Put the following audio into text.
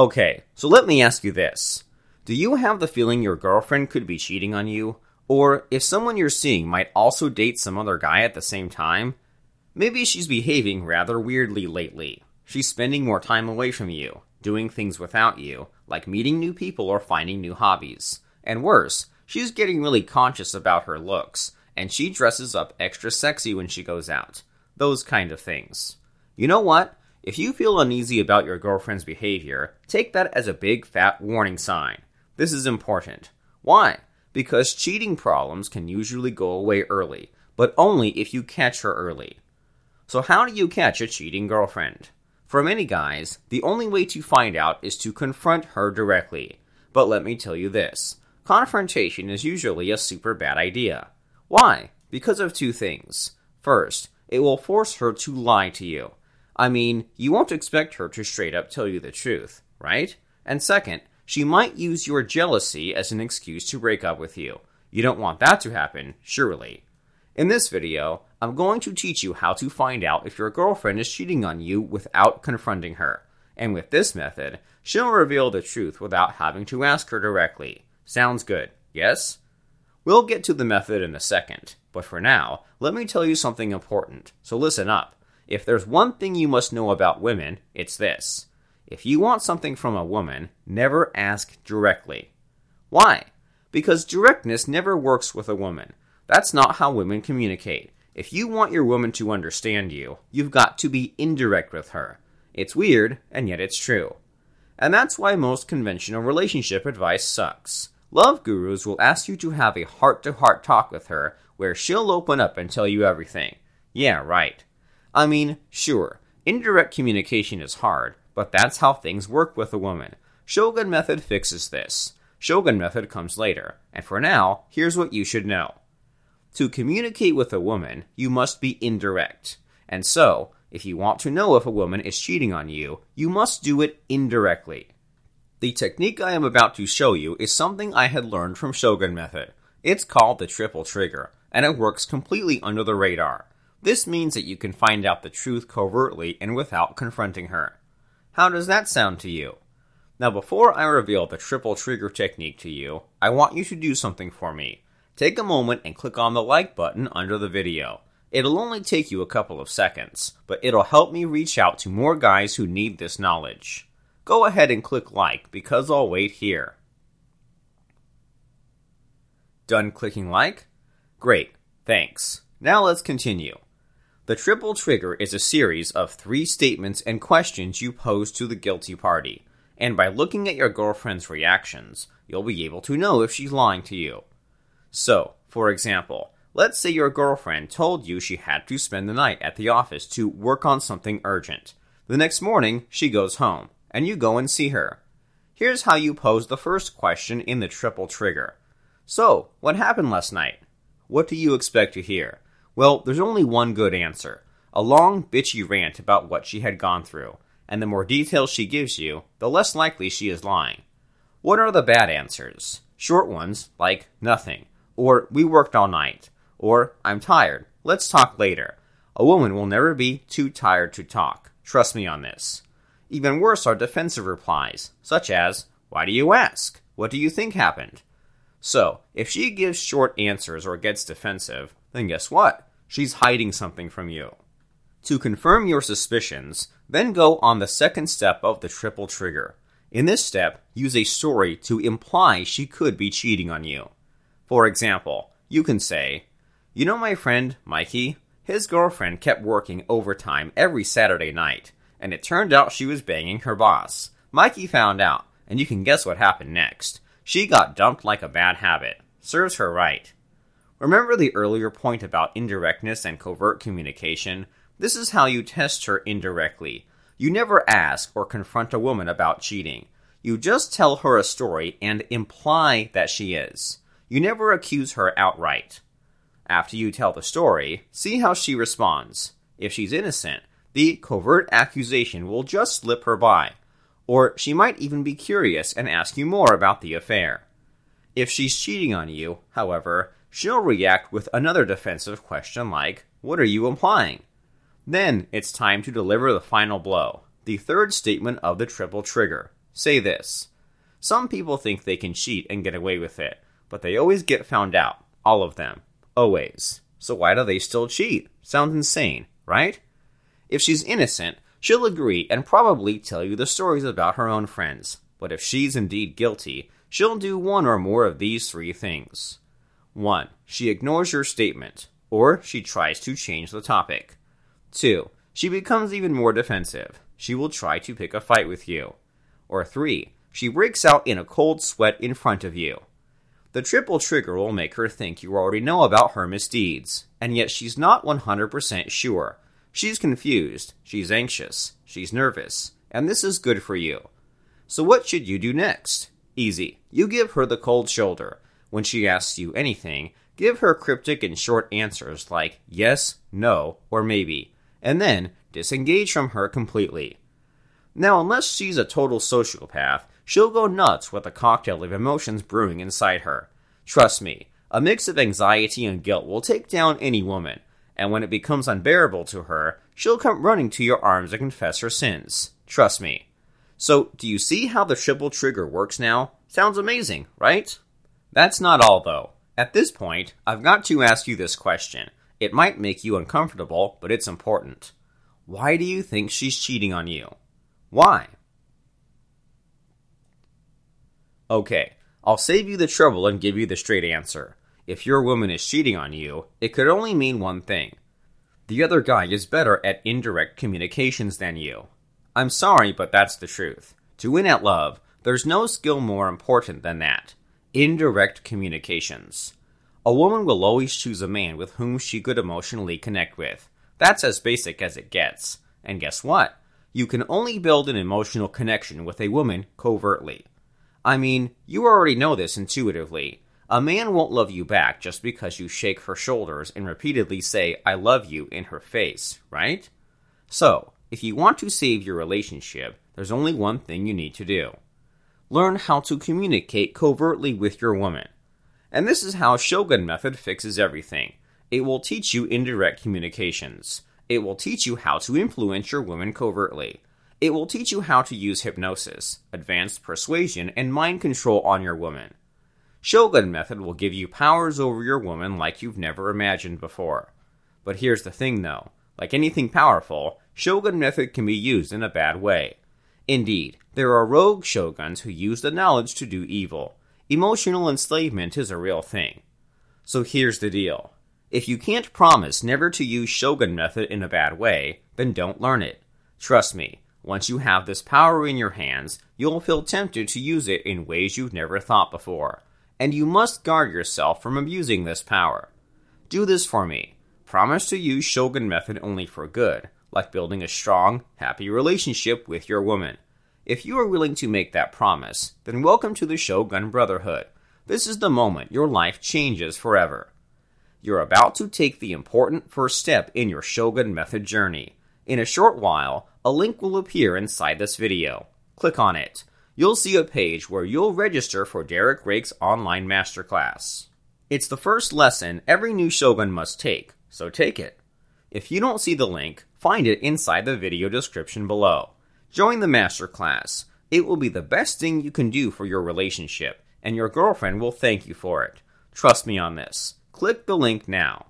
Okay, so let me ask you this. Do you have the feeling your girlfriend could be cheating on you? Or if someone you're seeing might also date some other guy at the same time? Maybe she's behaving rather weirdly lately. She's spending more time away from you, doing things without you, like meeting new people or finding new hobbies. And worse, she's getting really conscious about her looks, and she dresses up extra sexy when she goes out. Those kind of things. You know what? If you feel uneasy about your girlfriend's behavior, take that as a big fat warning sign. This is important. Why? Because cheating problems can usually go away early, but only if you catch her early. So, how do you catch a cheating girlfriend? For many guys, the only way to find out is to confront her directly. But let me tell you this confrontation is usually a super bad idea. Why? Because of two things. First, it will force her to lie to you. I mean, you won't expect her to straight up tell you the truth, right? And second, she might use your jealousy as an excuse to break up with you. You don't want that to happen, surely. In this video, I'm going to teach you how to find out if your girlfriend is cheating on you without confronting her. And with this method, she'll reveal the truth without having to ask her directly. Sounds good, yes? We'll get to the method in a second, but for now, let me tell you something important, so listen up. If there's one thing you must know about women, it's this. If you want something from a woman, never ask directly. Why? Because directness never works with a woman. That's not how women communicate. If you want your woman to understand you, you've got to be indirect with her. It's weird, and yet it's true. And that's why most conventional relationship advice sucks. Love gurus will ask you to have a heart to heart talk with her where she'll open up and tell you everything. Yeah, right. I mean, sure, indirect communication is hard, but that's how things work with a woman. Shogun Method fixes this. Shogun Method comes later, and for now, here's what you should know. To communicate with a woman, you must be indirect. And so, if you want to know if a woman is cheating on you, you must do it indirectly. The technique I am about to show you is something I had learned from Shogun Method. It's called the triple trigger, and it works completely under the radar. This means that you can find out the truth covertly and without confronting her. How does that sound to you? Now, before I reveal the triple trigger technique to you, I want you to do something for me. Take a moment and click on the like button under the video. It'll only take you a couple of seconds, but it'll help me reach out to more guys who need this knowledge. Go ahead and click like because I'll wait here. Done clicking like? Great, thanks. Now let's continue. The triple trigger is a series of three statements and questions you pose to the guilty party, and by looking at your girlfriend's reactions, you'll be able to know if she's lying to you. So, for example, let's say your girlfriend told you she had to spend the night at the office to work on something urgent. The next morning, she goes home, and you go and see her. Here's how you pose the first question in the triple trigger. So, what happened last night? What do you expect to hear? Well, there's only one good answer a long, bitchy rant about what she had gone through, and the more details she gives you, the less likely she is lying. What are the bad answers? Short ones, like nothing, or we worked all night, or I'm tired, let's talk later. A woman will never be too tired to talk. Trust me on this. Even worse are defensive replies, such as, Why do you ask? What do you think happened? So, if she gives short answers or gets defensive, then guess what? she's hiding something from you. To confirm your suspicions, then go on the second step of the triple trigger. In this step, use a story to imply she could be cheating on you. For example, you can say, You know my friend, Mikey? His girlfriend kept working overtime every Saturday night, and it turned out she was banging her boss. Mikey found out, and you can guess what happened next. She got dumped like a bad habit. Serves her right. Remember the earlier point about indirectness and covert communication? This is how you test her indirectly. You never ask or confront a woman about cheating. You just tell her a story and imply that she is. You never accuse her outright. After you tell the story, see how she responds. If she's innocent, the covert accusation will just slip her by. Or she might even be curious and ask you more about the affair. If she's cheating on you, however, she'll react with another defensive question like, What are you implying? Then it's time to deliver the final blow, the third statement of the triple trigger. say this. Some people think they can cheat and get away with it, but they always get found out. All of them. Always. So why do they still cheat? Sounds insane, right? If she's innocent, she'll agree and probably tell you the stories about her own friends. But if she's indeed guilty, she'll do one or more of these three things. 1. She ignores your statement, or she tries to change the topic. 2. She becomes even more defensive. She will try to pick a fight with you. Or 3. She breaks out in a cold sweat in front of you. The triple trigger will make her think you already know about her misdeeds, and yet she's not 100% sure. She's confused, she's anxious, she's nervous, and this is good for you. So, what should you do next? Easy. You give her the cold shoulder. When she asks you anything, give her cryptic and short answers like yes, no, or maybe, and then disengage from her completely. Now, unless she's a total sociopath, she'll go nuts with a cocktail of emotions brewing inside her. Trust me, a mix of anxiety and guilt will take down any woman, and when it becomes unbearable to her, she'll come running to your arms and confess her sins. Trust me. So, do you see how the triple trigger works now? Sounds amazing, right? That's not all, though. At this point, I've got to ask you this question. It might make you uncomfortable, but it's important. Why do you think she's cheating on you? Why? Okay, I'll save you the trouble and give you the straight answer. If your woman is cheating on you, it could only mean one thing. The other guy is better at indirect communications than you. I'm sorry, but that's the truth. To win at love, there's no skill more important than that indirect communications. A woman will always choose a man with whom she could emotionally connect with. That's as basic as it gets. And guess what? You can only build an emotional connection with a woman covertly. I mean, you already know this intuitively. A man won't love you back just because you shake her shoulders and repeatedly say, I love you in her face, right? So, if you want to save your relationship, there's only one thing you need to do learn how to communicate covertly with your woman. And this is how Shogun Method fixes everything. It will teach you indirect communications. It will teach you how to influence your woman covertly. It will teach you how to use hypnosis, advanced persuasion, and mind control on your woman. Shogun Method will give you powers over your woman like you've never imagined before. But here's the thing though like anything powerful, Shogun Method can be used in a bad way. Indeed, there are rogue shoguns who use the knowledge to do evil. Emotional enslavement is a real thing. So here's the deal. If you can't promise never to use shogun method in a bad way, then don't learn it. Trust me, once you have this power in your hands, you'll feel tempted to use it in ways you've never thought before. And you must guard yourself from abusing this power. Do this for me. Promise to use shogun method only for good, like building a strong, happy relationship with your woman. If you are willing to make that promise, then welcome to the Shogun Brotherhood. This is the moment your life changes forever. You're about to take the important first step in your Shogun Method journey. In a short while, a link will appear inside this video. Click on it. You'll see a page where you'll register for Derek Rake's online masterclass. It's the first lesson every new Shogun must take, so take it. If you don't see the link, find it inside the video description below. Join the masterclass. It will be the best thing you can do for your relationship, and your girlfriend will thank you for it. Trust me on this. Click the link now.